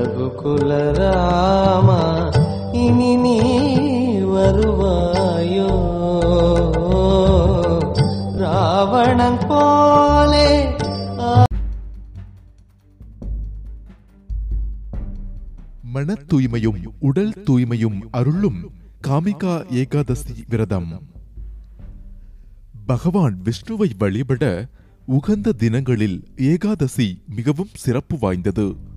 ரகுகுலராமா இனி நீ வருவாயோ? ராவணன் போலே மன தூய்மையும் உடல் தூய்மையும் அருளும் காமிகா ஏகாதசி விரதம். பகவான் விஷ்ணுவை வழிபட உகந்த தினங்களில் ஏகாதசி மிகவும் சிறப்பு வாய்ந்தது.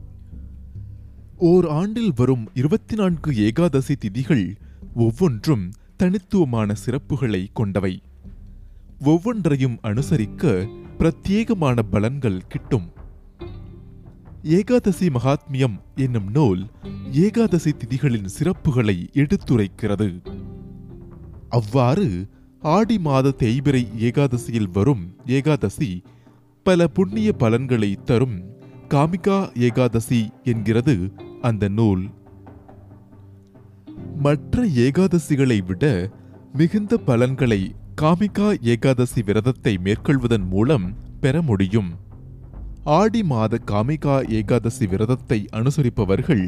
ஓர் ஆண்டில் வரும் இருபத்தி நான்கு ஏகாதசி திதிகள் ஒவ்வொன்றும் தனித்துவமான சிறப்புகளை கொண்டவை. ஒவ்வொன்றையும் அனுசரிக்க பிரத்யேகமான பலன்கள் கிட்டும். ஏகாதசி மகாத்மியம் என்னும் நூல் ஏகாதசி திதிகளின் சிறப்புகளை எடுத்துரைக்கிறது. அவ்வாறு ஆடி மாத தேய்பிரை ஏகாதசியில் வரும் ஏகாதசி பல புண்ணிய பலன்களை தரும் காமிகா ஏகாதசி என்கிறது அந்த நூல் மற்ற ஏகாதசிகளை விட மிகுந்த பலன்களை காமிகா ஏகாதசி விரதத்தை மேற்கொள்வதன் மூலம் பெற முடியும். ஆடி மாத காமிகா ஏகாதசி விரதத்தை அனுசரிப்பவர்கள்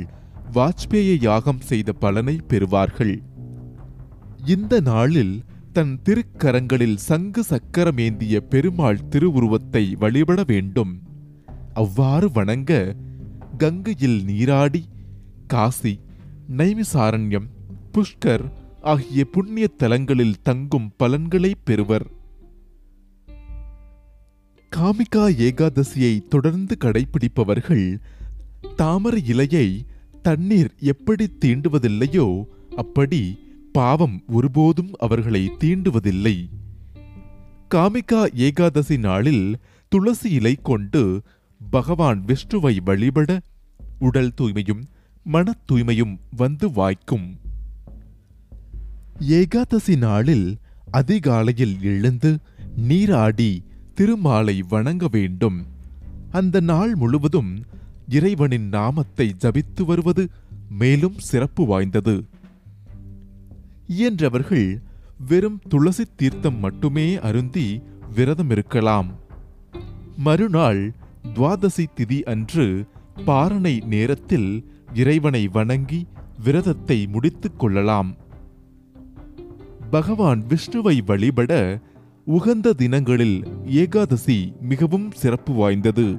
வாஜ்பேய யாகம் செய்த பலனை பெறுவார்கள். இந்த நாளில் தன் திருக்கரங்களில் சங்கு சக்கரமேந்திய பெருமாள் திருவுருவத்தை வழிபட வேண்டும். அவ்வாறு வணங்க கங்கையில் நீராடி காசி நைமிசாரண்யம் புஷ்கர் ஆகிய புண்ணிய தலங்களில் தங்கும் பலன்களை பெறுவர். காமிகா ஏகாதசியை தொடர்ந்து கடைபிடிப்பவர்கள் தாமரை இலையை தண்ணீர் எப்படி தீண்டுவதில்லையோ அப்படி பாவம் ஒருபோதும் அவர்களை தீண்டுவதில்லை. காமிகா ஏகாதசி நாளில் துளசி இலை கொண்டு பகவான் விஷ்ணுவை வழிபட உடல் தூய்மையும் மனத் தூய்மையும் வந்து வாய்க்கும். ஏகாதசி நாளில் அதிகாலையில் எழுந்து நீராடி திருமாலை வணங்க வேண்டும். அந்த நாள் முழுவதும் இறைவனின் நாமத்தை ஜபித்து வருவது மேலும் சிறப்பு வாய்ந்தது. இயன்றவர்கள் வெறும் துளசி தீர்த்தம் மட்டுமே அருந்தி விரதம் இருக்கலாம் மறுநாள் துவாதசி திதி அன்று பாரணை நேரத்தில் இறைவனை வணங்கி விரதத்தை முடித்துக் கொள்ளலாம். பகவான் விஷ்ணுவை வழிபட உகந்த தினங்களில் ஏகாதசி மிகவும் சிறப்பு வாய்ந்தது.